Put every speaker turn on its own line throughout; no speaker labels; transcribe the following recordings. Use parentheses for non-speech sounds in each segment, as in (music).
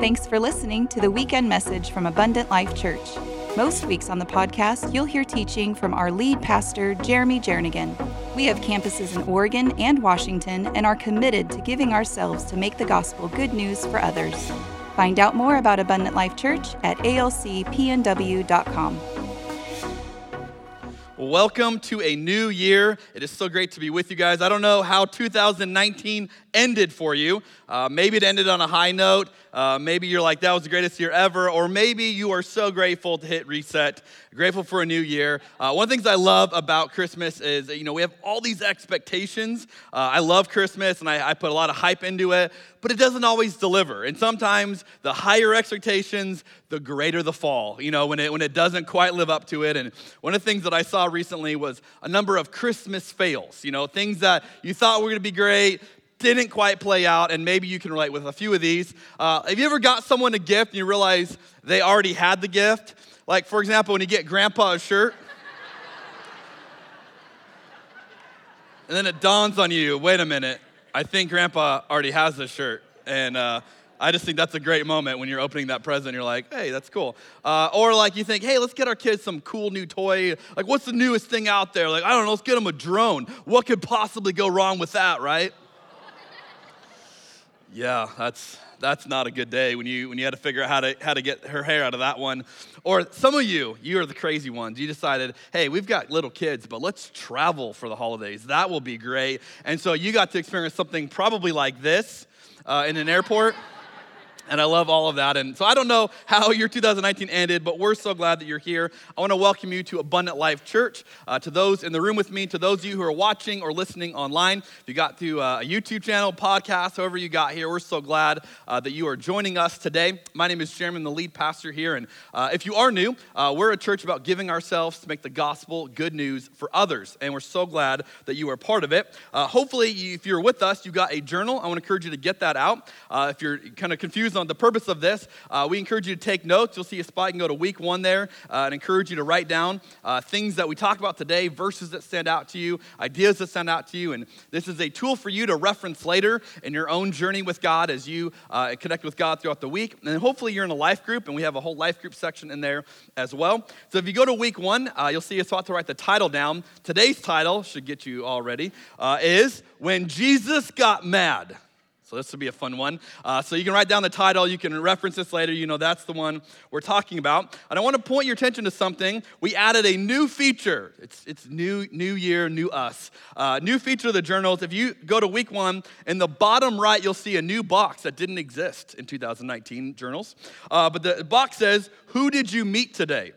Thanks for listening to the weekend message from Abundant Life Church. Most weeks on the podcast, you'll hear teaching from our lead pastor, Jeremy Jernigan. We have campuses in Oregon and Washington and are committed to giving ourselves to make the gospel good news for others. Find out more about Abundant Life Church at alcpnw.com.
Welcome to a new year. It is so great to be with you guys. I don't know how 2019 ended for you. Uh, maybe it ended on a high note. Uh, maybe you're like, that was the greatest year ever, or maybe you are so grateful to hit reset, grateful for a new year. Uh, one of the things I love about Christmas is, you know, we have all these expectations. Uh, I love Christmas and I, I put a lot of hype into it, but it doesn't always deliver. And sometimes the higher expectations, the greater the fall, you know, when it, when it doesn't quite live up to it. And one of the things that I saw recently was a number of Christmas fails, you know, things that you thought were going to be great, didn't quite play out, and maybe you can relate with a few of these. Uh, have you ever got someone a gift and you realize they already had the gift? Like, for example, when you get grandpa a shirt, (laughs) and then it dawns on you wait a minute, I think grandpa already has this shirt. And uh, I just think that's a great moment when you're opening that present. You're like, hey, that's cool. Uh, or like you think, hey, let's get our kids some cool new toy. Like, what's the newest thing out there? Like, I don't know, let's get them a drone. What could possibly go wrong with that, right? Yeah, that's that's not a good day when you when you had to figure out how to how to get her hair out of that one. Or some of you, you are the crazy ones. You decided, hey, we've got little kids, but let's travel for the holidays. That will be great. And so you got to experience something probably like this uh, in an airport. And I love all of that. And so I don't know how your 2019 ended, but we're so glad that you're here. I want to welcome you to Abundant Life Church. Uh, to those in the room with me, to those of you who are watching or listening online, if you got through uh, a YouTube channel, podcast, however you got here, we're so glad uh, that you are joining us today. My name is Jeremy, the lead pastor here. And uh, if you are new, uh, we're a church about giving ourselves to make the gospel good news for others. And we're so glad that you are part of it. hopefully, if you're with us, you got a journal. I want to encourage you to get that out. if you're kind of confused, series on the purpose of this. Uh, we encourage you to take notes. You'll see a spot. You can go to week one there uh, and encourage you to write down uh, things that we talked about today, verses that stand out to you, ideas that stand out to you. And this is a tool for you to reference later in your own journey with God as you uh, connect with God throughout the week. And hopefully you're in a life group, and we have a whole life group section in there as well. So if you go to week one, uh, you'll see a spot to write the title down. Today's title should get you all ready uh, is When Jesus Got Mad this will be a fun one. Uh, so you can write down the title. You can reference this later. You know that's the one we're talking about. And I want to point your attention to something. We added a new feature. It's it's new new year, new us. Uh, new feature of the journals. If you go to week one, in the bottom right, you'll see a new box that didn't exist in 2019 journals. Uh, but the box says, "Who did you meet today?"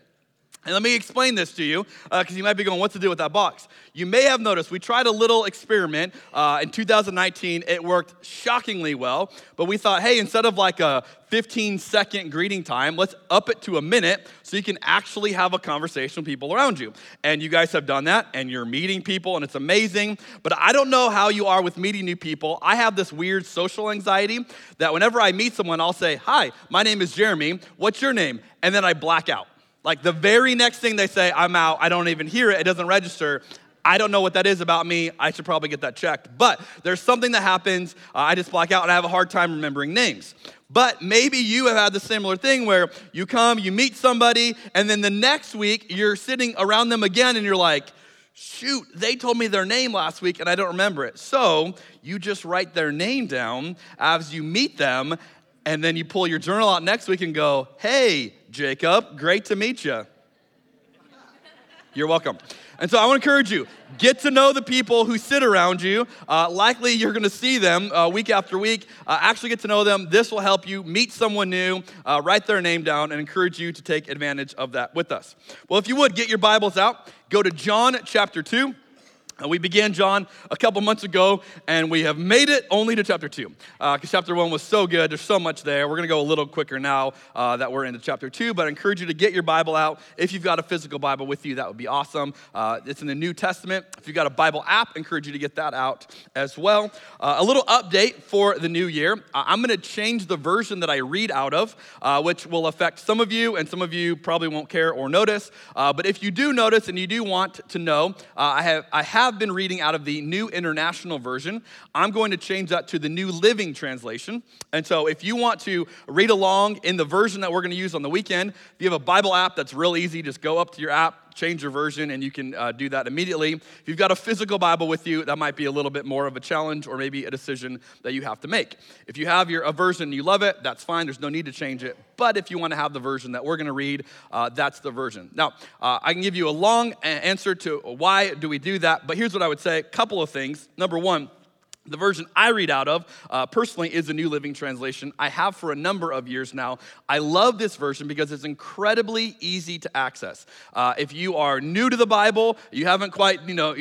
And let me explain this to you, because uh, you might be going, what's to do with that box? You may have noticed we tried a little experiment uh, in 2019. It worked shockingly well, but we thought, hey, instead of like a 15 second greeting time, let's up it to a minute so you can actually have a conversation with people around you. And you guys have done that, and you're meeting people, and it's amazing. But I don't know how you are with meeting new people. I have this weird social anxiety that whenever I meet someone, I'll say, hi, my name is Jeremy. What's your name? And then I black out. Like the very next thing they say, I'm out, I don't even hear it, it doesn't register. I don't know what that is about me. I should probably get that checked. But there's something that happens. Uh, I just black out and I have a hard time remembering names. But maybe you have had the similar thing where you come, you meet somebody, and then the next week you're sitting around them again and you're like, shoot, they told me their name last week and I don't remember it. So you just write their name down as you meet them and then you pull your journal out next week and go, hey, Jacob, great to meet you. You're welcome. And so I want to encourage you get to know the people who sit around you. Uh, likely you're going to see them uh, week after week. Uh, actually, get to know them. This will help you meet someone new, uh, write their name down, and encourage you to take advantage of that with us. Well, if you would, get your Bibles out. Go to John chapter 2. We began John a couple months ago, and we have made it only to chapter two. Because uh, chapter one was so good, there's so much there. We're going to go a little quicker now uh, that we're into chapter two, but I encourage you to get your Bible out. If you've got a physical Bible with you, that would be awesome. Uh, it's in the New Testament. If you've got a Bible app, I encourage you to get that out as well. Uh, a little update for the new year I'm going to change the version that I read out of, uh, which will affect some of you, and some of you probably won't care or notice. Uh, but if you do notice and you do want to know, I have, I have have been reading out of the New International Version. I'm going to change that to the New Living Translation. And so if you want to read along in the version that we're going to use on the weekend, if you have a Bible app that's real easy, just go up to your app change your version, and you can uh, do that immediately. If you've got a physical Bible with you, that might be a little bit more of a challenge or maybe a decision that you have to make. If you have your a version you love it, that's fine. There's no need to change it. But if you want to have the version that we're going to read, uh, that's the version. Now, uh, I can give you a long answer to why do we do that, but here's what I would say: a couple of things. Number one the version I read out of uh, personally is the New Living Translation. I have for a number of years now. I love this version because it's incredibly easy to access. Uh, if you are new to the Bible, you haven't quite, you know,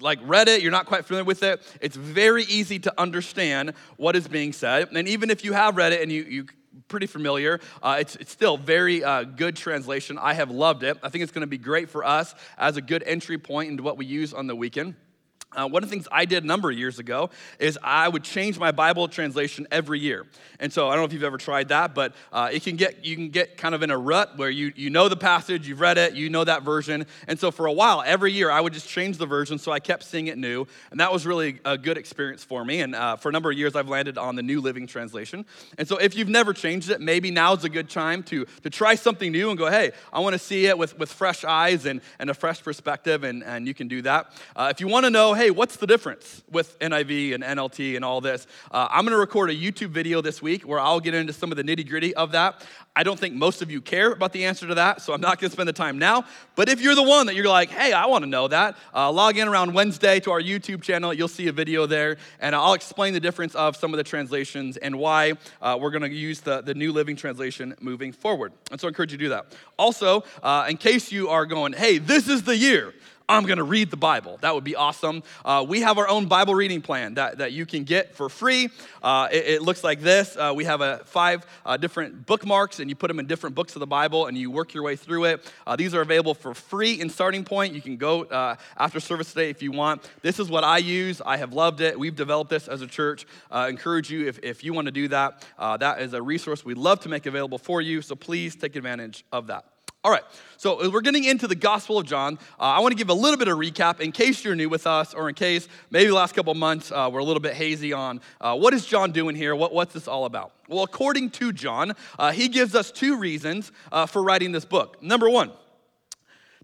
like read it, you're not quite familiar with it, it's very easy to understand what is being said. And even if you have read it and you, you pretty familiar. Uh, it's, it's still very uh, good translation. I have loved it. I think it's going to be great for us as a good entry point into what we use on the weekend. Uh, one of the things I did a number of years ago is I would change my Bible translation every year. And so I don't know if you've ever tried that, but uh, it can get you can get kind of in a rut where you you know the passage, you've read it, you know that version. And so for a while, every year I would just change the version, so I kept seeing it new, and that was really a good experience for me. And uh, for a number of years, I've landed on the New Living Translation. And so if you've never changed it, maybe now's a good time to to try something new and go, hey, I want to see it with with fresh eyes and and a fresh perspective, and and you can do that. Uh, if you want to know hey, what's the difference with NIV and NLT and all this? Uh, I'm going to record a YouTube video this week where I'll get into some of the nitty gritty of that. I don't think most of you care about the answer to that, so I'm not going to spend the time now. But if you're the one that you're like, hey, I want to know that, uh, log in around Wednesday to our YouTube channel. You'll see a video there, and I'll explain the difference of some of the translations and why uh, we're going to use the, the New Living Translation moving forward. And so I encourage you to do that. Also, uh, in case you are going, hey, this is the year, I'm going to read the Bible. That would be awesome. Uh, we have our own Bible reading plan that, that you can get for free. Uh, it, it, looks like this. Uh, we have a five uh, different bookmarks, and you put them in different books of the Bible, and you work your way through it. Uh, these are available for free in Starting Point. You can go uh, after service today if you want. This is what I use. I have loved it. We've developed this as a church. encourage you if, if you want to do that. that is a resource we'd love to make available for you. So please take advantage of that. All right, so we're getting into the Gospel of John. Uh, I want to give a little bit of recap in case you're new with us, or in case maybe the last couple months uh, we're a little bit hazy on uh, what is John doing here? What, what's this all about? Well, according to John, uh, he gives us two reasons uh, for writing this book. Number one,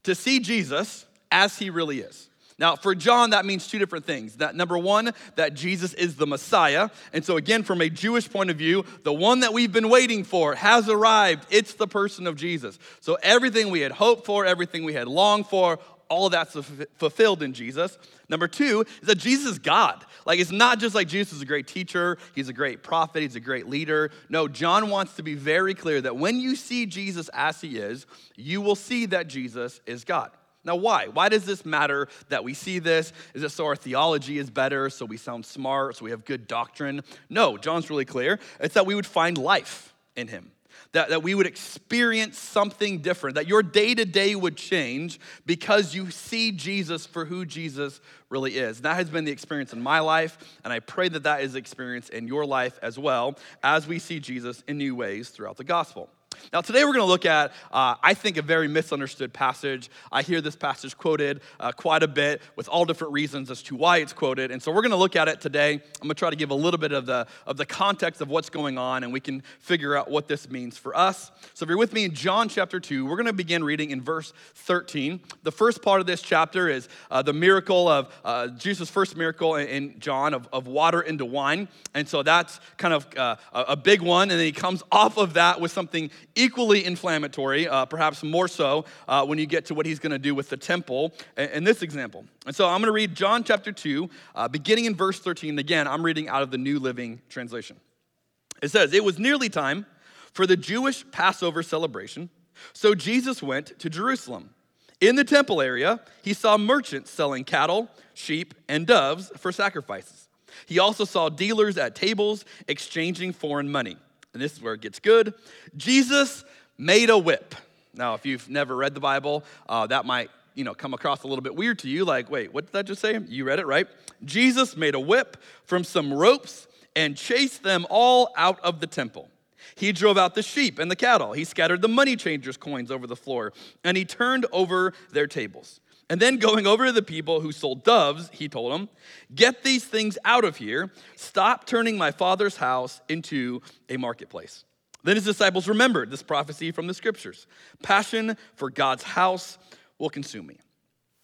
to see Jesus as he really is. Now, for John, that means two different things. That number one, that Jesus is the Messiah. And so, again, from a Jewish point of view, the one that we've been waiting for has arrived. It's the person of Jesus. So, everything we had hoped for, everything we had longed for, all that's fulfilled in Jesus. Number two is that Jesus is God. Like, it's not just like Jesus is a great teacher, he's a great prophet, he's a great leader. No, John wants to be very clear that when you see Jesus as he is, you will see that Jesus is God. Now, why? Why does this matter that we see this? Is it so our theology is better, so we sound smart, so we have good doctrine? No, John's really clear. It's that we would find life in him, that, that we would experience something different, that your day to day would change because you see Jesus for who Jesus really is. And that has been the experience in my life, and I pray that that is the experience in your life as well as we see Jesus in new ways throughout the gospel. Now, today we're going to look at, uh, I think, a very misunderstood passage. I hear this passage quoted uh, quite a bit with all different reasons as to why it's quoted. And so we're going to look at it today. I'm going to try to give a little bit of the, of the context of what's going on, and we can figure out what this means for us. So if you're with me in John chapter 2, we're going to begin reading in verse 13. The first part of this chapter is uh, the miracle of uh, Jesus' first miracle in, in John of, of, water into wine. And so that's kind of uh, a big one. And then he comes off of that with something equally inflammatory, uh, perhaps more so, uh, when you get to what he's going to do with the temple in this example. And so I'm going to read John chapter 2, uh, beginning in verse 13. Again, I'm reading out of the New Living Translation. It says, It was nearly time for the Jewish Passover celebration, so Jesus went to Jerusalem. In the temple area, he saw merchants selling cattle, sheep, and doves for sacrifices. He also saw dealers at tables exchanging foreign money and this is where it gets good Jesus made a whip. Now, if you've never read the Bible, uh, that might you know come across a little bit weird to you like wait what did that just say you read it right jesus made a whip from some ropes and chased them all out of the temple he drove out the sheep and the cattle. He scattered the money changers' coins over the floor, and he turned over their tables. And then going over to the people who sold doves, he told them, Get these things out of here. Stop turning my father's house into a marketplace. Then his disciples remembered this prophecy from the scriptures Passion for God's house will consume me.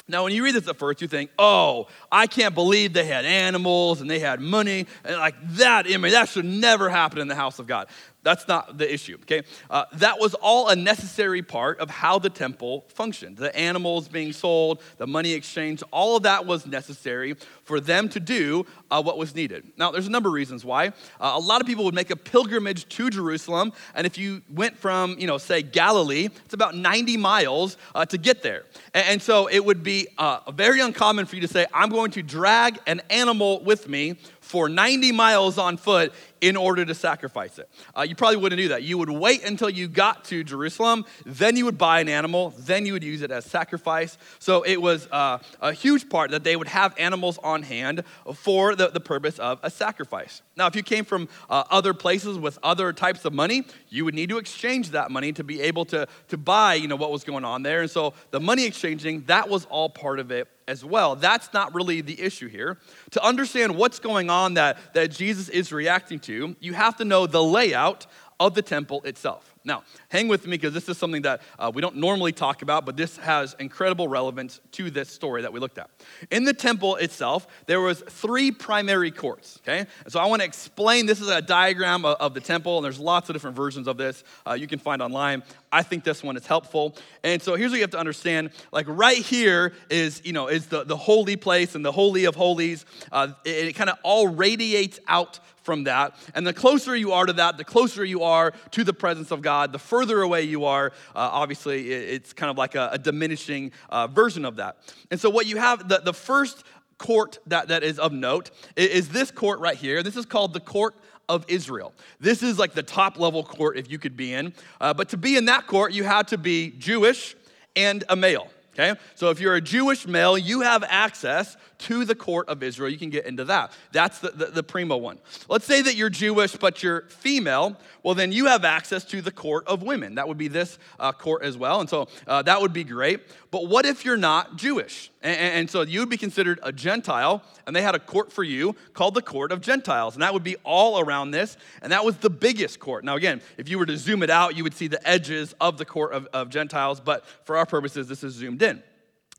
Now, when you read this at first, you think, oh, I can't believe they had animals and they had money. And like that, image mean, that should never happen in the house of God. That's not the issue, okay? Uh, that was all a necessary part of how the temple functioned. The animals being sold, the money exchanged all of that was necessary for them to do uh, what was needed. Now, there's a number of reasons why. Uh, a lot of people would make a pilgrimage to Jerusalem, and if you went from, you know, say Galilee, it's about 90 miles uh, to get there. And, and, so it would be uh, very uncommon for you to say, I'm going to drag an animal with me for 90 miles on foot in order to sacrifice it. Uh, you probably wouldn't do that. You would wait until you got to Jerusalem, then you would buy an animal, then you would use it as sacrifice. So it was uh, a huge part that they would have animals on hand for the, the purpose of a sacrifice. Now, if you came from uh, other places with other types of money, you would need to exchange that money to be able to, to buy, you know, what was going on there. And so the money exchanging, that was all part of it as well. That's not really the issue here. To understand what's going on that, that Jesus is reacting to, you have to know the layout of the temple itself. Now, hang with me because this is something that uh, we don't normally talk about, but this has incredible relevance to this story that we looked at. In the temple itself, there was three primary courts. Okay, and so I want to explain. This is a diagram of, of, the temple, and there's lots of different versions of this uh, you can find online. I think this one is helpful. And so here's what you have to understand. Like right here is, you know, is the, the holy place and the holy of holies. Uh, it, it kind of all radiates out from that. And the closer you are to that, the closer you are to the presence of God, the further away you are. Uh, obviously, it's kind of like a, a diminishing uh, version of that. And so, what you have, the, the first court that, that is of note is, is this court right here. This is called the court of Israel. This is like the top level court if you could be in. Uh, but to be in that court, you had to be Jewish and a male. Okay? So if you're a Jewish male, you have access to the court of Israel. You can get into that. That's the, the, the primo one. Let's say that you're Jewish, but you're female. Well, then you have access to the court of women. That would be this uh, court as well. And so uh, that would be great. But what if you're not Jewish? And, and, and so you would be considered a Gentile, and they had a court for you called the court of Gentiles. And that would be all around this. And that was the biggest court. Now, again, if you were to zoom it out, you would see the edges of the court of, of Gentiles. But for our purposes, this is zoomed in.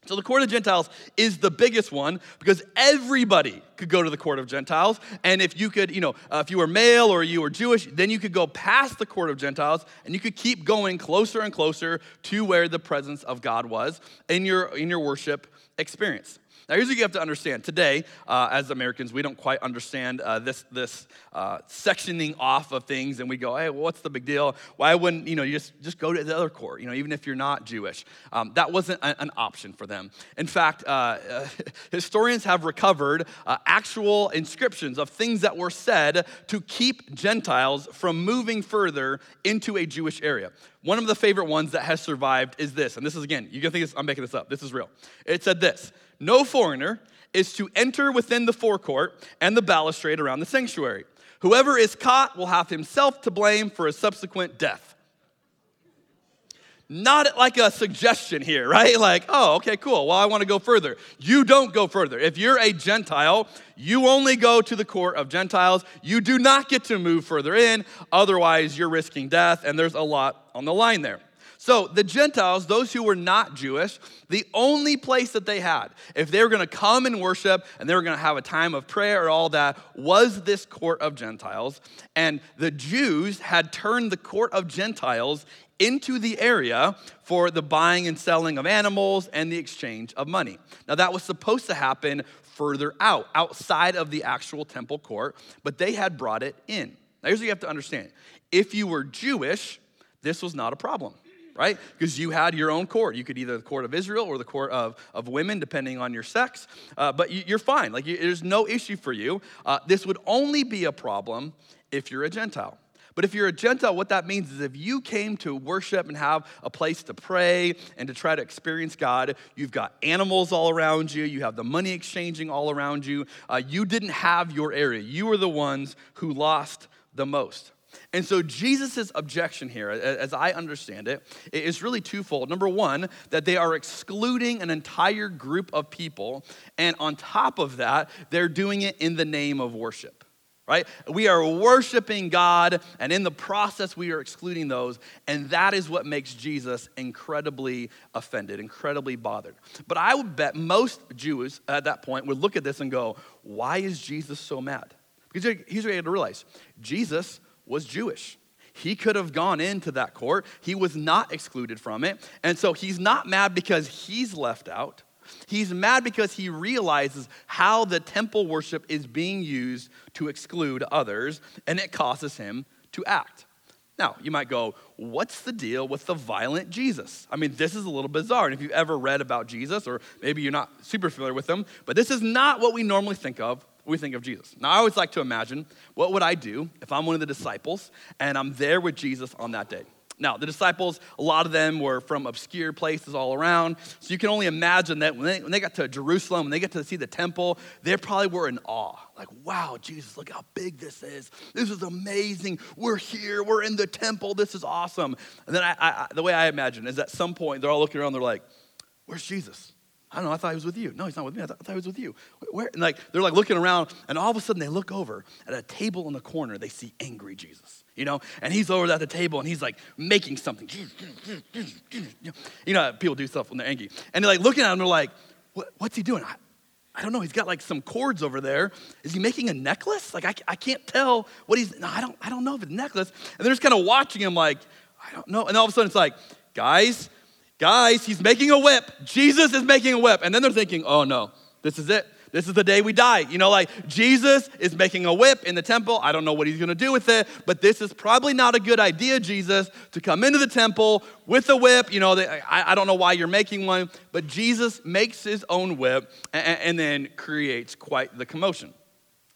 So, the court of Gentiles is the biggest one because everybody could go to the court of Gentiles. And if you could, you know, uh, if you were male or you were Jewish, then you could go past the court of Gentiles and you could keep going closer and closer to where the presence of God was in your, in your worship experience. Now, here's what you have to understand. Today, uh, as Americans, we don't quite understand uh, this, this uh, sectioning off of things, and we go, hey, well, what's the big deal? Why wouldn't, you know, you just, just go to the other court, you know, even if you're not Jewish? Um, that wasn't a, an option for them. In fact, uh, (laughs) historians have recovered uh, actual inscriptions of things that were said to keep Gentiles from moving further into a Jewish area. One of the favorite ones that has survived is this, and this is again, you can think this, I'm making this up, this is real. It said this no foreigner is to enter within the forecourt and the balustrade around the sanctuary. Whoever is caught will have himself to blame for a subsequent death. Not like a suggestion here, right? Like, oh, okay, cool. Well, I want to go further. You don't go further. If you're a Gentile, you only go to the court of Gentiles. You do not get to move further in. Otherwise, you're risking death, and there's a lot on the line there. So the Gentiles, those who were not Jewish, the only place that they had, if they were going to come and worship and they were going to have a time of prayer or all that, was this court of Gentiles. And the Jews had turned the court of Gentiles into the area for the buying and selling of animals and the exchange of money. Now, that was supposed to happen further out, outside of the actual temple court, but they had brought it in. Now, here's what you have to understand if you were Jewish, this was not a problem right? Because you had your own court. You could either the court of Israel or the court of, of women, depending on your sex. Uh, but you, are fine. Like, you, there's no issue for you. Uh, this would only be a problem if you're a Gentile. But if you're a Gentile, what that means is if you came to worship and have a place to pray and to try to experience God, you've got animals all around you, you have the money exchanging all around you, uh, you didn't have your area. You were the ones who lost the most. And so Jesus' objection here, as I understand it, is really twofold. Number one, that they are excluding an entire group of people, and on top of that, they're doing it in the name of worship. Right? We are worshiping God, and in the process, we are excluding those. And that is what makes Jesus incredibly offended, incredibly bothered. But I would bet most Jews at that point would look at this and go, Why is Jesus so mad? Because here's what you have to realize Jesus was Jewish. He could have gone into that court. He was not excluded from it. And so he's not mad because he's left out. He's mad because he realizes how the temple worship is being used to exclude others, and it causes him to act. Now, you might go, what's the deal with the violent Jesus? I mean, this is a little bizarre. And if you've ever read about Jesus, or maybe you're not super familiar with him, but this is not what we normally think of we think of Jesus. Now, I always like to imagine what would I do if I'm one of the disciples and I'm there with Jesus on that day. Now, the disciples, a lot of them were from obscure places all around. So you can only imagine that when they, when they got to Jerusalem, when they got to see the temple, they probably were in awe. Like, wow, Jesus, look how big this is. This is amazing. We're here. We're in the temple. This is awesome. And then I, I, the way I imagine is at some point, they're all looking around, they're like, where's Jesus? I don't know, I thought he was with you. No, he's not with me. I thought, I thought he was with you. Where? And like, they're like looking around, and all of a sudden they look over at a table in the corner. They see angry Jesus, you know? And he's over at the table, and he's like making something. You know, people do stuff when they're angry. And they're like looking at him, they're like, what, what's he doing? I, I don't know. He's got like some cords over there. Is he making a necklace? Like, I, I can't tell what he's, no, I don't, I don't know if it's a necklace. And they're just kind of watching him like, I don't know. And all of a sudden it's like, guys, guys, he's making a whip. Jesus is making a whip. And then they're thinking, oh no, this is it. This is the day we die. You know, like Jesus is making a whip in the temple. I don't know what he's going to do with it, but this is probably not a good idea, Jesus, to come into the temple with a whip. You know, I, don't know why you're making one, but Jesus makes his own whip and then creates quite the commotion.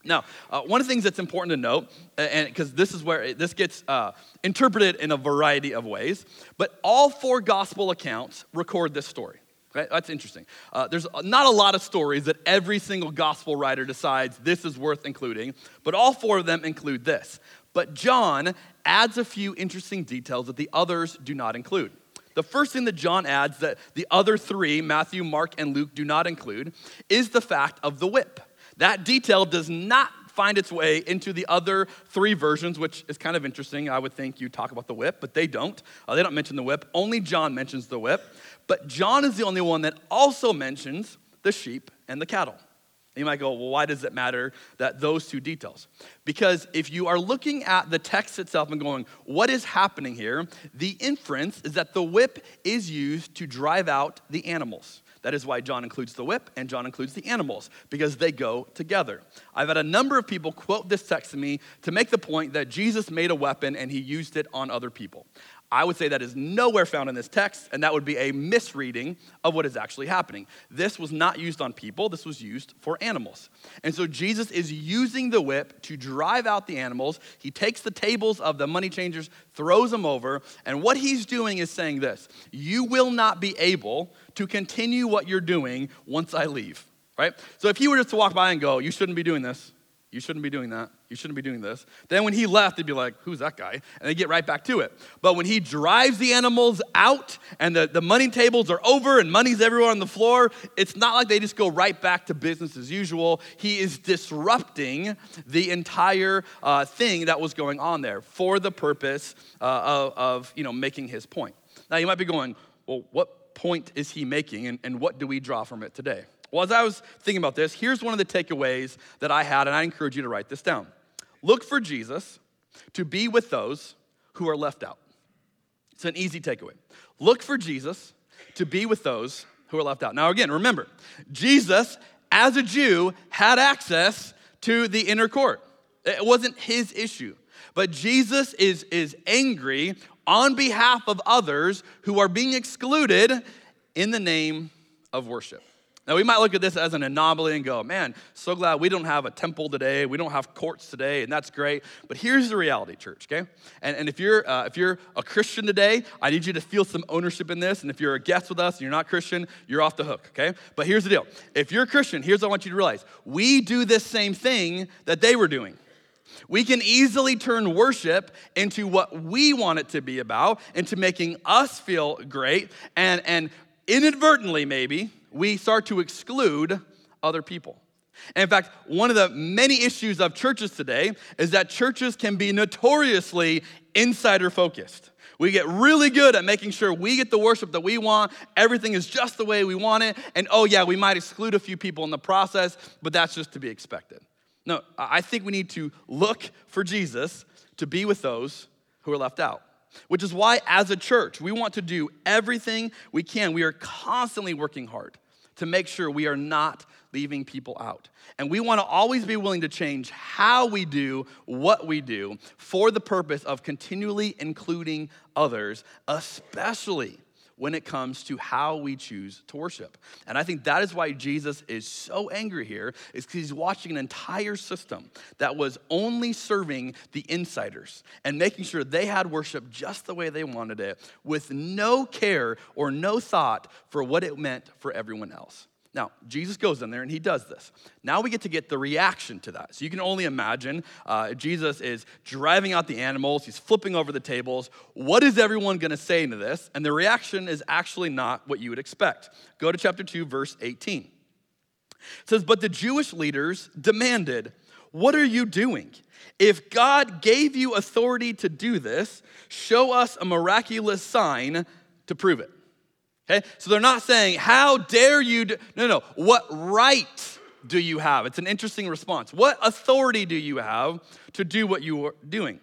Now, uh, one of the things that's important to note, and because this is where it, this gets uh, interpreted in a variety of ways, but all four gospel accounts record this story. Right? That's interesting. Uh, there's not a lot of stories that every single gospel writer decides this is worth including, but all four of them include this. But John adds a few interesting details that the others do not include. The first thing that John adds that the other three, Matthew, Mark, and Luke, do not include is the fact of the whip. That detail does not find its way into the other three versions, which is kind of interesting. I would think you talk about the whip, but they don't. Uh, they don't mention the whip. Only John mentions the whip. But John is the only one that also mentions the sheep and the cattle. And you might go, well, why does it matter that those two details? Because if you are looking at the text itself and going, what is happening here? The inference is that the whip is used to drive out the animals. That is why John includes the whip and John includes the animals, because they go together. I've had a number of people quote this text to me to make the point that Jesus made a weapon and he used it on other people. I would say that is nowhere found in this text, and that would be a misreading of what is actually happening. This was not used on people, this was used for animals. And so Jesus is using the whip to drive out the animals. He takes the tables of the money changers, throws them over, and what he's doing is saying this You will not be able to continue what you're doing once I leave, right? So if he were just to walk by and go, You shouldn't be doing this, you shouldn't be doing that, you shouldn't be doing this. Then when he left, they'd be like, who's that guy? And they get right back to it. But when he drives the animals out and the, the money tables are over and money's everywhere on the floor, it's not like they just go right back to business as usual. He is disrupting the entire uh, thing that was going on there for the purpose uh, of, of, you know, making his point. Now you might be going, well, what point is he making and, and what do we draw from it today? Well, as I was thinking about this, here's one of the takeaways that I had, and I encourage you to write this down. Look for Jesus to be with those who are left out. It's an easy takeaway. Look for Jesus to be with those who are left out. Now, again, remember, Jesus, as a Jew, had access to the inner court. It wasn't his issue. But Jesus is, is angry on behalf of others who are being excluded in the name of worship. Now, we might look at this as an anomaly and go, man, so glad we don't have a temple today. We don't have courts today, and that's great. But here's the reality, church, okay? And, and if, you're, uh, if you're a Christian today, I need you to feel some ownership in this. And if you're a guest with us and you're not Christian, you're off the hook, okay? But here's the deal if you're a Christian, here's what I want you to realize we do this same thing that they were doing. We can easily turn worship into what we want it to be about, into making us feel great, and, and inadvertently, maybe, we start to exclude other people. And in fact, one of the many issues of churches today is that churches can be notoriously insider focused. We get really good at making sure we get the worship that we want, everything is just the way we want it, and oh, yeah, we might exclude a few people in the process, but that's just to be expected. No, I think we need to look for Jesus to be with those who are left out which is why, as a church, we want to do everything we can. We are constantly working hard to make sure we are not leaving people out. And we want to always be willing to change how we do what we do for the purpose of continually including others, especially when it comes to how we choose to worship. And I think that is why Jesus is so angry here, is because he's watching an entire system that was only serving the insiders and making sure they had worship just the way they wanted it, with no care or no thought for what it meant for everyone else. Now, Jesus goes in there and he does this. Now we get to get the reaction to that. So you can only imagine uh, Jesus is driving out the animals, he's flipping over the tables. What is everyone going to say to this? And the reaction is actually not what you would expect. Go to chapter 2, verse 18. It says, But the Jewish leaders demanded, What are you doing? If God gave you authority to do this, show us a miraculous sign to prove it. Okay? So they're not saying, How dare you? Do-? No, no. What right do you have? It's an interesting response. What authority do you have to do what you are doing?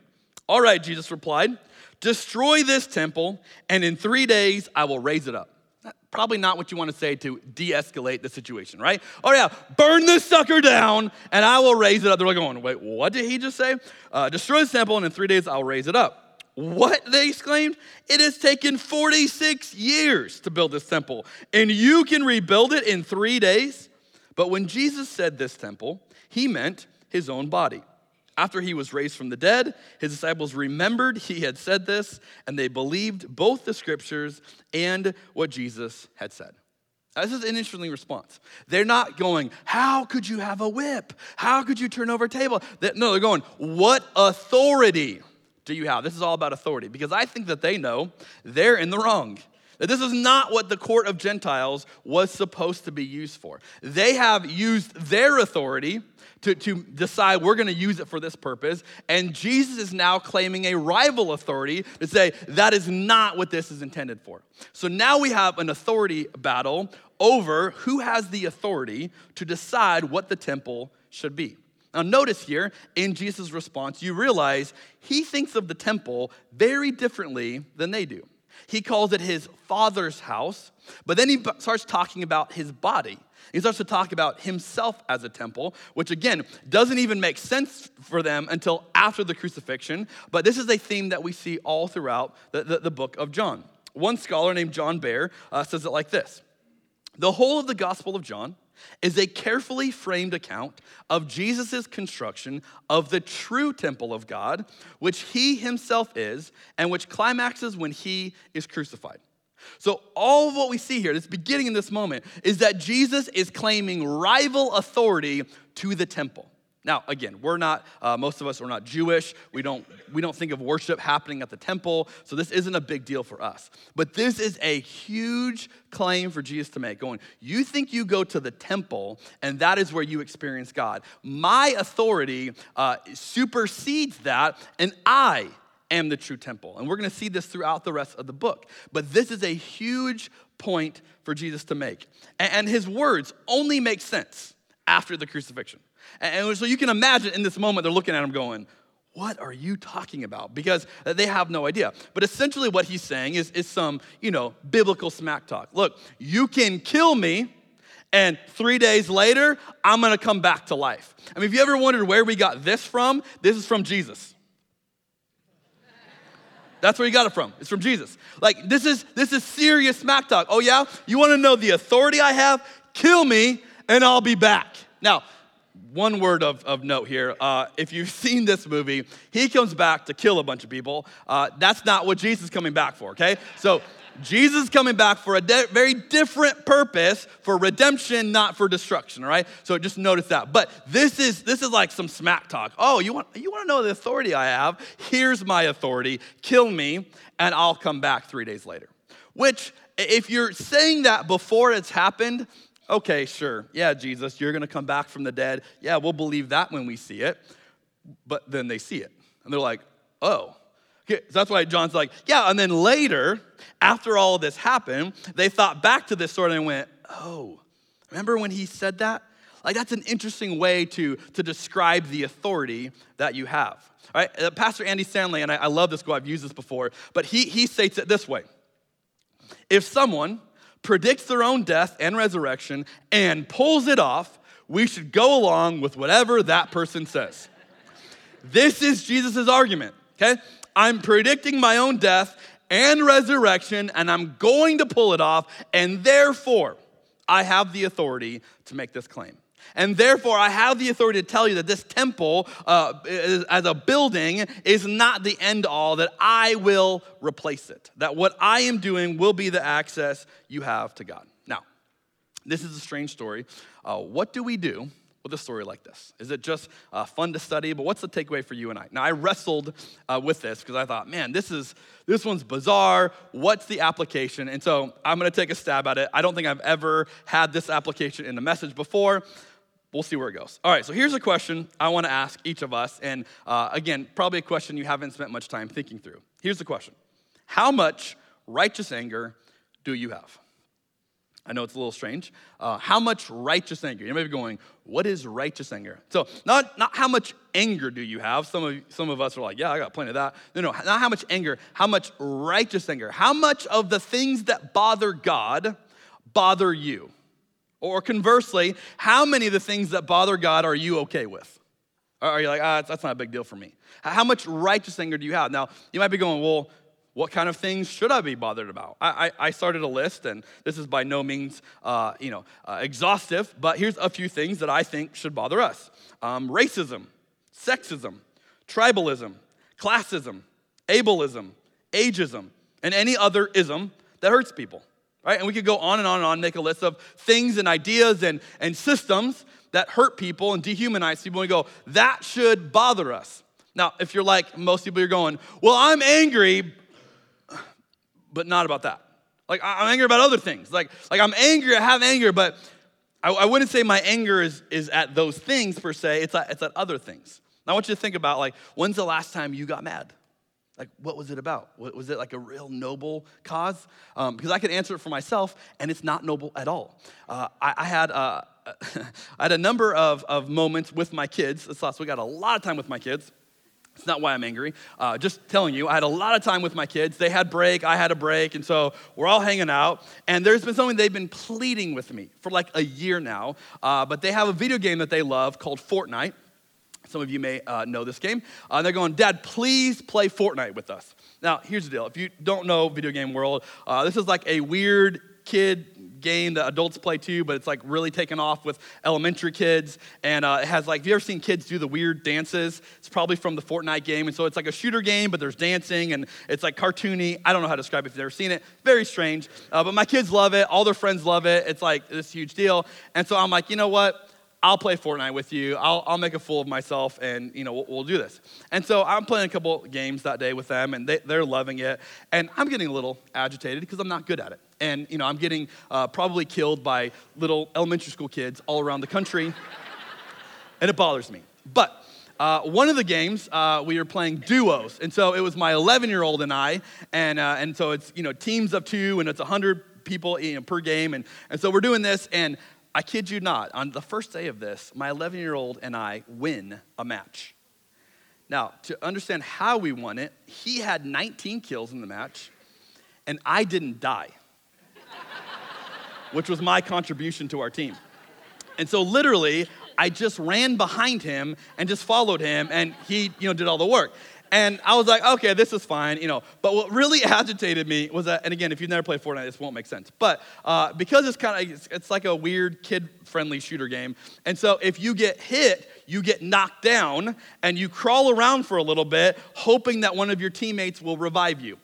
All right, Jesus replied, Destroy this temple, and in three days I will raise it up. Uh, probably not what you want to say to de escalate the situation, right? Oh, yeah, burn this sucker down and I will raise it up. They're like, going, wait, what did he just say? Uh, destroy this temple and in three days I'll raise it up. What? They exclaimed. It has taken 46 years to build this temple, and you can rebuild it in three days? But when Jesus said this temple, he meant his own body. After he was raised from the dead, his disciples remembered he had said this, and they believed both the scriptures and what Jesus had said. Now, this is an interesting response. They're not going, How could you have a whip? How could you turn over a table? No, they're going, What authority? do you have? This is all about authority because I think that they know they're in the wrong. That this is not what the court of Gentiles was supposed to be used for. They have used their authority to, to decide we're going to use it for this purpose, and Jesus is now claiming a rival authority to say that is not what this is intended for. So now we have an authority battle over who has the authority to decide what the temple should be. Now, notice here in Jesus' response, you realize he thinks of the temple very differently than they do. He calls it his father's house, but then he starts talking about his body. He starts to talk about himself as a temple, which again doesn't even make sense for them until after the crucifixion. But this is a theme that we see all throughout the, the, the book of John. One scholar named John Behr uh, says it like this The whole of the Gospel of John is a carefully framed account of Jesus' construction of the true temple of God, which he himself is, and which climaxes when he is crucified. So, all of what we see here, this beginning in this moment, is that Jesus is claiming rival authority to the temple. Now, again, we're not, uh, most of us are not Jewish. We don't, we don't think of worship happening at the temple, so this isn't a big deal for us. But this is a huge claim for Jesus to make going, you think you go to the temple and that is where you experience God. My authority uh, supersedes that, and I am the true temple. And we're going to see this throughout the rest of the book. But this is a huge point for Jesus to make. And his words only make sense after the crucifixion. And so you can imagine in this moment, they're looking at him going, what are you talking about? Because they have no idea. But essentially, what he's saying is, is some, you know, biblical smack talk. Look, you can kill me, and three days later, I'm gonna come back to life. I mean, if you ever wondered where we got this from, this is from Jesus. That's where you got it from. It's from Jesus. Like, this is this is serious smack talk. Oh, yeah? You wanna know the authority I have? Kill me, and I'll be back. Now, one word of, of note here. Uh, if you've (laughs) seen this movie, he comes back to kill a bunch of people. Uh, that's not what Jesus is coming back for, okay? So Jesus is coming back for a de- very different purpose for redemption, not for destruction, all right? So just notice that. But this is this is like some smack talk. Oh, you want you want to know the authority I have? Here's my authority. Kill me, and I'll come back three days later. Which if you're saying that before it's happened, okay, sure. Yeah, Jesus, you're going to come back from the dead. Yeah, we'll believe that when we see it. But then they see it and they're like, oh. Okay, so that's why John's like, yeah. And then later, after all this happened, they thought back to this sort and went, oh, remember when he said that? Like, that's an interesting way to, to describe the authority that you have. All right, uh, Pastor Andy Stanley, and I, I love this quote, I've used this before, but he, he states it this way If someone, predicts their own death and resurrection, and pulls it off, we should go along with whatever that person says. this is Jesus' argument, okay? I'm predicting my own death and resurrection, and I'm going to pull it off, and therefore I have the authority to make this claim. And therefore, I have the authority to tell you that this temple, uh, is, as a building, is not the end all, that I will replace it. That what I am doing will be the access you have to God. Now, this is a strange story. Uh, what do we do with a story like this? Is it just uh, fun to study? But what's the takeaway for you and I? Now, I wrestled uh, with this because I thought, man, this is this one's bizarre. What's the application? And so I'm going to take a stab at it. I don't think I've ever had this application in a message before we'll see where it goes. All right, so here's a question I want to ask each of us. And uh, again, probably a question you haven't spent much time thinking through. Here's the question How much righteous anger do you have? I know it's a little strange. Uh, how much righteous anger? You may be going, what is righteous anger? So not, not how much anger do you have? Some of, some of us are like, yeah, I got plenty of that. No, no, not how much anger, how much righteous anger? How much of the things that bother God bother you? Or conversely, how many of the things that bother God are you okay with? Or are you like, ah, that's not a big deal for me? How much righteous anger do you have? Now, you might be going, well, what kind of things should I be bothered about? I, I, I started a list, and this is by no means, uh, you know, uh, exhaustive, but here's a few things that I think should bother us. Um, racism, sexism, tribalism, classism, ableism, ageism, and any other ism that hurts people right? And we could go on and on and on, make a list of things and ideas and, and systems that hurt people and dehumanize people. And we go, that should bother us. Now, if you're like most people, you're going, well, I'm angry, but not about that. Like, I'm angry about other things. Like, like I'm angry, I have anger, but I, I wouldn't say my anger is, is at those things per se, it's at, it's at other things. Now, I want you to think about, like, when's the last time you got mad? Like, what was it about? Was it like a real noble cause? Um, because I could answer it for myself, and it's not noble at all. Uh, I, I, had. Uh, (laughs) I had a number of, of moments with my kids this last week. I a lot of time with my kids. It's not why I'm angry. Uh, just telling you, I had a lot of time with my kids. They had break, I had a break, and so we're all hanging out. And there's been something they've been pleading with me for like a year now. Uh, but they have a video game that they love called Fortnite. Some of you may uh, know this game. Uh, they're going, Dad, please play Fortnite with us. Now, here's the deal. If you don't know video game world, uh, this is like a weird kid game that adults play too, but it's like really taken off with elementary kids. And uh, it has like, have you ever seen kids do the weird dances? It's probably from the Fortnite game. And so it's like a shooter game, but there's dancing and it's like cartoony. I don't know how to describe it if you've never seen it. Very strange. Uh, but my kids love it. All their friends love it. It's like this huge deal. And so I'm like, you know what? I'll play Fortnite with you. I'll, I'll make a fool of myself and, you know, we'll, we'll do this. And so I'm playing a couple games that day with them and they, they're loving it. And I'm getting a little agitated because I'm not good at it. And, you know, I'm getting uh, probably killed by little elementary school kids all around the country. (laughs) and it bothers me. But uh, one of the games uh, we were playing duos. And so it was my 11 year old and I. And, uh, and so it's, you know, teams of two and it's 100 people you know, per game. And, and so we're doing this, and I kid you not, on the first day of this, my 11 year old and I win a match. Now, to understand how we won it, he had 19 kills in the match, and I didn't die, which was my contribution to our team. And so, literally, I just ran behind him and just followed him, and he, you know, did all the work. And I was like, okay, this is fine, you know. But what really (laughs) agitated me was that, and again, if you've never played Fortnite, this won't make sense. But uh, because it's kind of, it's, it's like a weird kid-friendly shooter game. And so if you get hit, you get knocked down, and you crawl around for a little bit, hoping that one of your teammates will revive you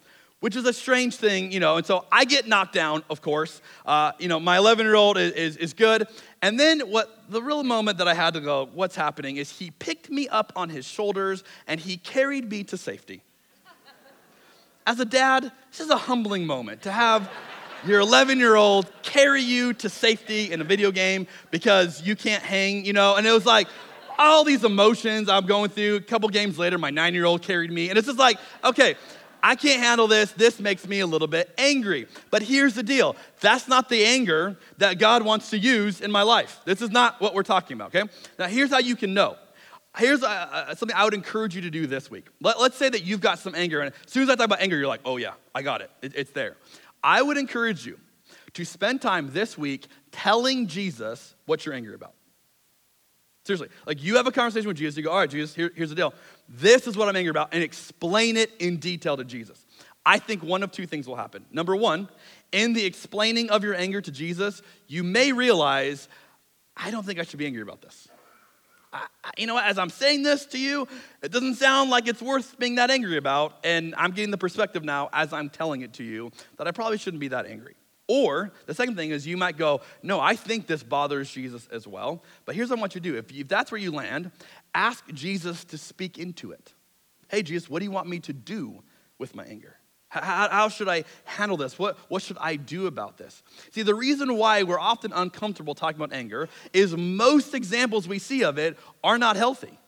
which is a strange thing, you know. And so I get knocked down, of course. Uh, you know, my 11 year old is, is, is, good. And then what the real moment that I had to go, what's happening is he picked me up on his shoulders and he carried me to safety. As a dad, this is a humbling moment to have your 11 year old carry you to safety in a video game because you can't hang, you know? And it was like all these emotions I'm going through. A couple games later, my nine year old carried me. And it's just like, okay, I can't handle this. This makes me a little bit angry. But here's the deal that's not the anger that God wants to use in my life. This is not what we're talking about, okay? Now, here's how you can know. Here's uh, uh something I would encourage you to do this week. Let, us say that you've got some anger, and as soon as I talk about anger, you're like, oh yeah, I got it. it. It's there. I would encourage you to spend time this week telling Jesus what you're angry about. Seriously, like you have a conversation with Jesus, you go, all right, Jesus, here, here's the deal. This is what I'm angry about, and explain it in detail to Jesus. I think one of two things will happen. Number one, in the explaining of your anger to Jesus, you may realize, I don't think I should be angry about this. I, you know, as I'm saying this to you, it doesn't sound like it's worth being that angry about. And I'm getting the perspective now as I'm telling it to you that I probably shouldn't be that angry. Or the second thing is you might go, No, I think this bothers Jesus as well. But here's what I want you to do. If, you, if that's where you land, ask Jesus to speak into it. Hey, Jesus, what do you want me to do with my anger? How, how, should I handle this? What, what should I do about this? See, the reason why we're often uncomfortable talking about anger is most examples we see of it are not healthy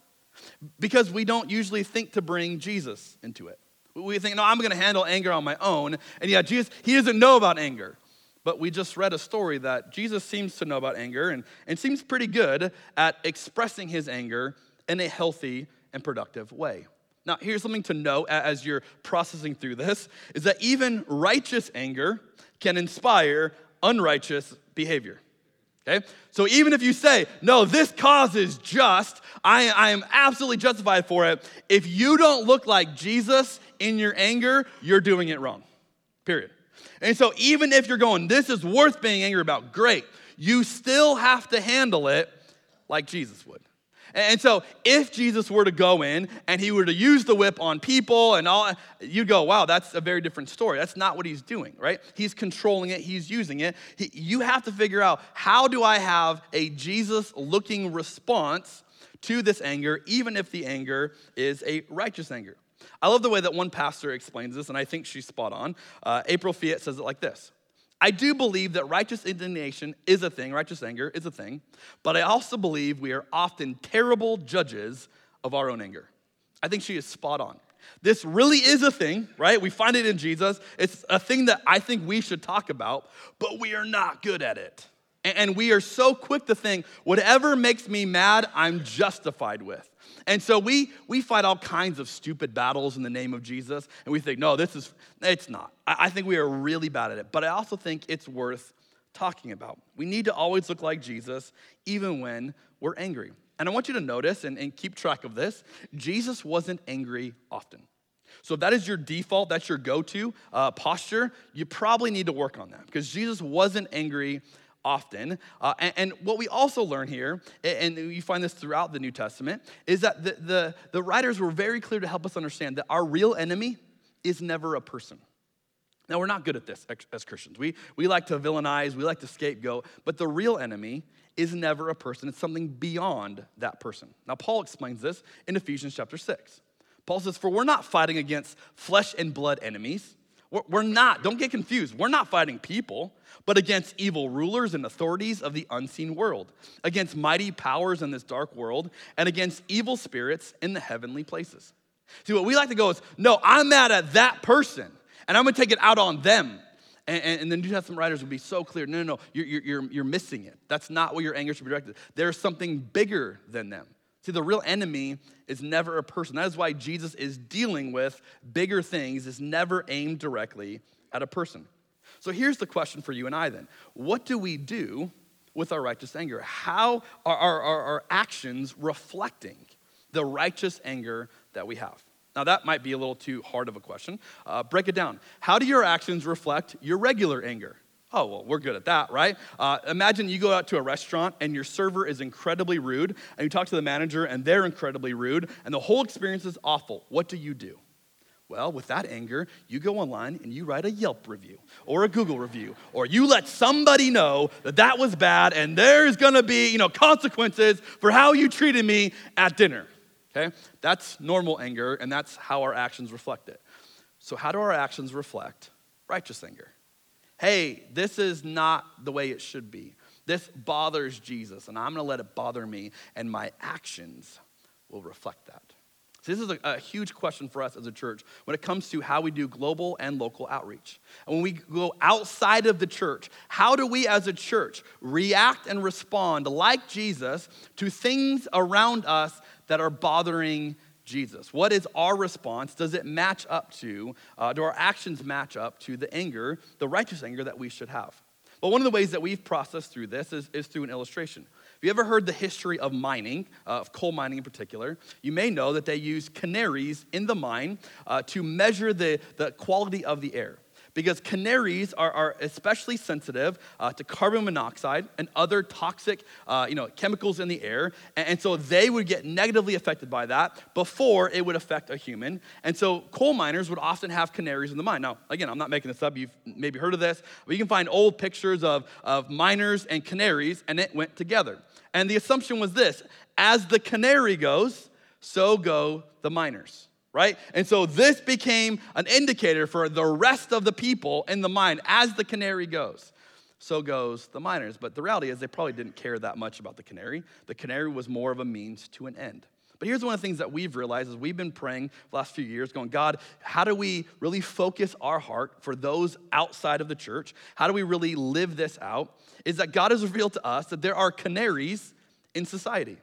because we don't usually think to bring Jesus into it. We think, no, I'm going to handle anger on my own. And yeah, Jesus, he doesn't know about anger. But we just read a story that Jesus seems to know about anger and, and seems pretty good at expressing his anger in a healthy and productive way. Now, here's something to know as you're processing through this is that even righteous anger can inspire unrighteous behavior. Okay? So even if you say, no, this cause is just, I, I am absolutely justified for it, if you don't look like Jesus in your anger, you're doing it wrong. Period. And so even if you're going, this is worth being angry about, great, you still have to handle it like Jesus would. And so, if Jesus were to go in and he were to use the whip on people and all, you'd go, wow, that's a very different story. That's not what he's doing, right? He's controlling it, he's using it. He, you have to figure out how do I have a Jesus looking response to this anger, even if the anger is a righteous anger. I love the way that one pastor explains this, and I think she's spot on. Uh, April Fiet says it like this I do believe that righteous indignation is a thing, righteous anger is a thing, but I also believe we are often terrible judges of our own anger. I think she is spot on. This really is a thing, right? We find it in Jesus. It's a thing that I think we should talk about, but we are not good at it. And we are so quick to think, whatever makes me mad, I'm justified with. And so we, we fight all kinds of stupid battles in the name of Jesus, and we think, no, this is, it's not. I, think we are really bad at it, but I also think it's worth talking about. We need to always look like Jesus, even when we're angry. And I want you to notice and, and keep track of this Jesus wasn't angry often. So if that is your default, that's your go to uh, posture, you probably need to work on that because Jesus wasn't angry often. Uh, and, and, what we also learn here, and you find this throughout the New Testament, is that the, the, the writers were very clear to help us understand that our real enemy is never a person. Now, we're not good at this as Christians. We, we like to villainize, we like to scapegoat, but the real enemy is never a person, it's something beyond that person. Now, Paul explains this in Ephesians chapter 6. Paul says, For we're not fighting against flesh and blood enemies we're not, don't get confused. We're not fighting people, but against evil rulers and authorities of the unseen world, against mighty powers in this dark world, and against evil spirits in the heavenly places. See, what we like to go is, no, I'm mad at that person, and I'm gonna take it out on them. And, and, and the New Testament writers would be so clear no, no, no, you're, you're, you're missing it. That's not what your anger should be directed. There's something bigger than them. See, the real enemy is never a person. That is why Jesus is dealing with bigger things, is never aimed directly at a person. So here's the question for you and I then What do we do with our righteous anger? How are our, our, our actions reflecting the righteous anger that we have? Now, that might be a little too hard of a question. Uh, break it down. How do your actions reflect your regular anger? Oh, well, we're good at that, right? Uh, imagine you go out to a restaurant and your server is incredibly rude, and you talk to the manager and they're incredibly rude, and the whole experience is awful. What do you do? Well, with that anger, you go online and you write a Yelp review or a Google review, or you let somebody know that that was bad and there's gonna be, you know, consequences for how you treated me at dinner. Okay? That's normal anger, and that's how our actions reflect it. So, how do our actions reflect righteous anger? hey, this is not the way it should be. This bothers Jesus, and I'm gonna let it bother me, and my actions will reflect that. So, this is a, a, huge question for us as a church when it comes to how we do global and local outreach. And when we go outside of the church, how do we as a church react and respond like Jesus to things around us that are bothering Jesus? What is our response? Does it match up to, uh, do our actions match up to the anger, the righteous anger that we should have? Well, one of the ways that we've processed through this is, is through an illustration. If you ever heard the history of mining, uh, of coal mining in particular, you may know that they use canaries in the mine uh, to measure the, the quality of the air because canaries are, are especially sensitive uh, to carbon monoxide and other toxic uh, you know, chemicals in the air. And, and, so they would get negatively affected by that before it would affect a human. And so coal miners would often have canaries in the mine. Now, again, I'm not making this up. You've maybe heard of this, but you can find old pictures of, of miners and canaries, and it went together. And the assumption was this as the canary goes, so go the miners right? And so this became an indicator for the rest of the people in the mine as the canary goes. So goes the miners. But the reality is, they probably didn't care that much about the canary. The canary was more of a means to an end. But here's one of the things that we've realized is we've been praying the last few years, going, God, how do we really focus our heart for those outside of the church? How do we really live this out? Is that God has revealed to us that there are canaries in society.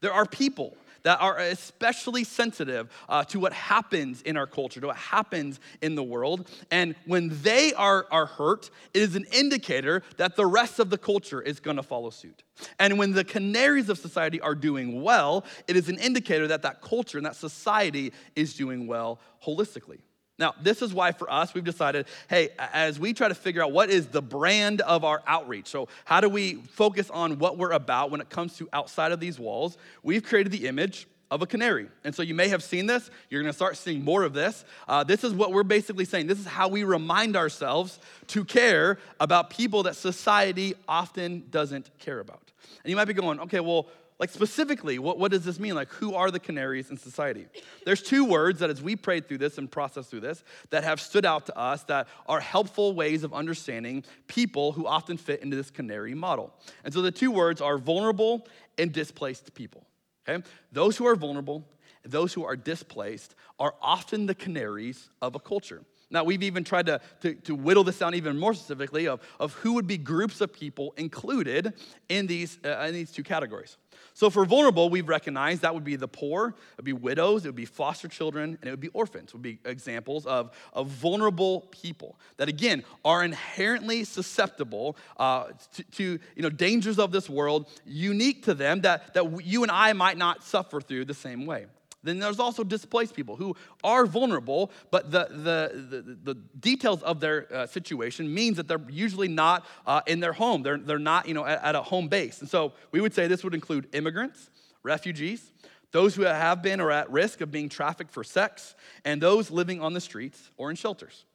There are people that are especially sensitive uh, to what happens in our culture, to what happens in the world. And when they are, are hurt, it is an indicator that the rest of the culture is going to follow suit. And when the canaries of society are doing well, it is an indicator that that culture and that society is doing well holistically. Now, this is why for us, we've decided hey, as we try to figure out what is the brand of our outreach, so how do we focus on what we're about when it comes to outside of these walls, we've created the image of a canary. And so you may have seen this. You're going to start seeing more of this. Uh, this is what we're basically saying. This is how we remind ourselves to care about people that society often doesn't care about. And you might be going, okay, well, like, specifically, what, what does this mean? Like, who are the canaries in society? There's two words that, as we prayed through this and processed through this, that have stood out to us that are helpful ways of understanding people who often fit into this canary model. And so the two words are vulnerable and displaced people. Okay? Those who are vulnerable, those who are displaced, are often the canaries of a culture. Now, we've even tried to, to, to whittle this down even more specifically of, of who would be groups of people included in these, uh, in these two categories. So, for vulnerable, we've recognized that would be the poor, it would be widows, it would be foster children, and it would be orphans, would be examples of, of vulnerable people that, again, are inherently susceptible uh, to, to, you know, dangers of this world unique to them that, that you and I might not suffer through the same way. Then there's also displaced people who are vulnerable, but the, the, the, the details of their uh, situation means that they're usually not uh, in their home. They're, they're not you know, at, at a home base. And so we would say this would include immigrants, refugees, those who have been or at risk of being trafficked for sex, and those living on the streets or in shelters.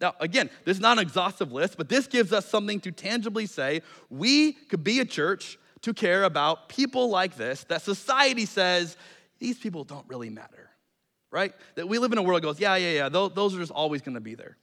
Now, again, this is not an exhaustive list, but this gives us something to tangibly say we could be a church to care about people like this that society says these people don't really matter, right? That we live in a world that goes, yeah, yeah, yeah, those are just always gonna be there.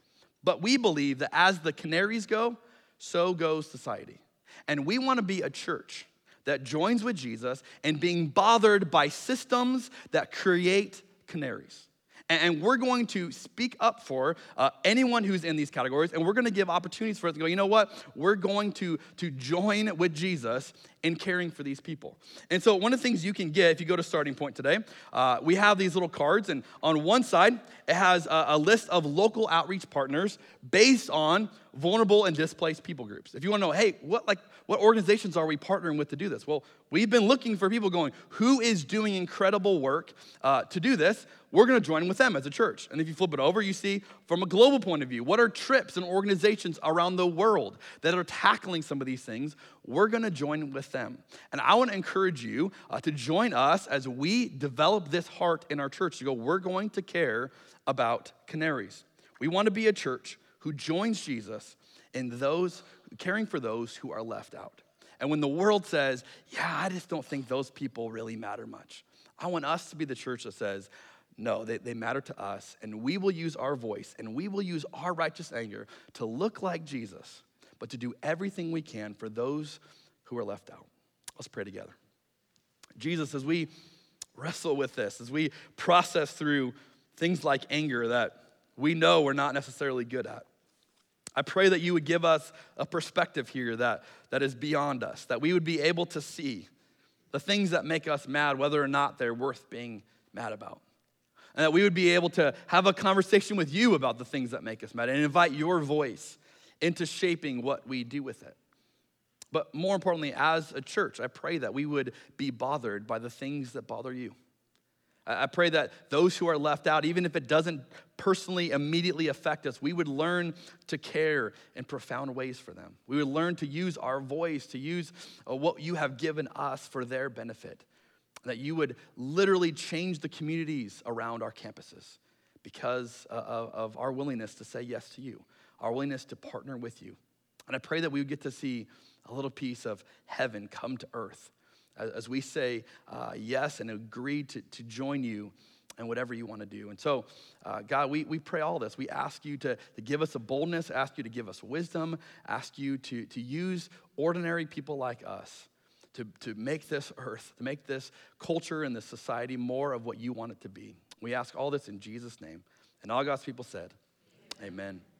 But we believe that as the canaries go, so goes society. And we wanna be a church that joins with Jesus and being bothered by systems that create canaries. And we're going to speak up for uh, anyone who's in these categories, and we're going to give opportunities for us to go, you know what? We're going to, to join with Jesus in caring for these people. And so, one of the things you can get if you go to Starting Point today, uh, we have these little cards, and on one side, it has a, a list of local outreach partners based on vulnerable and displaced people groups. If you want to know, hey, what, like, what organizations are we partnering with to do this? Well, we've been looking for people going, who is doing incredible work uh, to do this? We're going to join with them as a church. And if you flip it over, you see from a global point of view, what are trips and organizations around the world that are tackling some of these things? We're going to join with them. And I want to encourage you uh, to join us as we develop this heart in our church to go, we're going to care about canaries. We want to be a church who joins Jesus in those caring for those who are left out. And when the world says, yeah, I just don't think those people really matter much, I want us to be the church that says, no, they, they matter to us, and we will use our voice and we will use our righteous anger to look like Jesus, but to do everything we can for those who are left out. Let's pray together. Jesus, as we wrestle with this, as we process through things like anger that we know we're not necessarily good at, I pray that you would give us a perspective here that, that is beyond us, that we would be able to see the things that make us mad, whether or not they're worth being mad about. And that we would be able to have a conversation with you about the things that make us mad and invite your voice into shaping what we do with it. But more importantly, as a church, I pray that we would be bothered by the things that bother you. I pray that those who are left out, even if it doesn't personally immediately affect us, we would learn to care in profound ways for them. We would learn to use our voice, to use uh, what you have given us for their benefit. That you would literally change the communities around our campuses because uh, of our willingness to say yes to you, our willingness to partner with you. And I pray that we would get to see a little piece of heaven come to earth as we say uh, yes and agree to, to join you and whatever you want to do. And so, uh, God, we, we pray all this. We ask you to, to give us a boldness, ask you to give us wisdom, ask you to, to use ordinary people like us to, to make this earth, to make this culture and this society more of what you want it to be. We ask all this in Jesus' name. And all God's people said, Amen. Amen.